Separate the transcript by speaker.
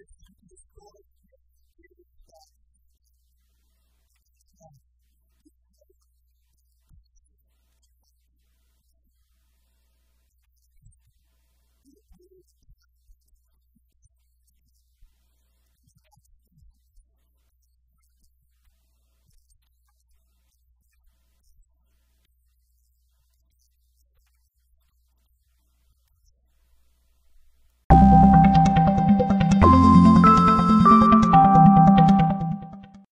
Speaker 1: the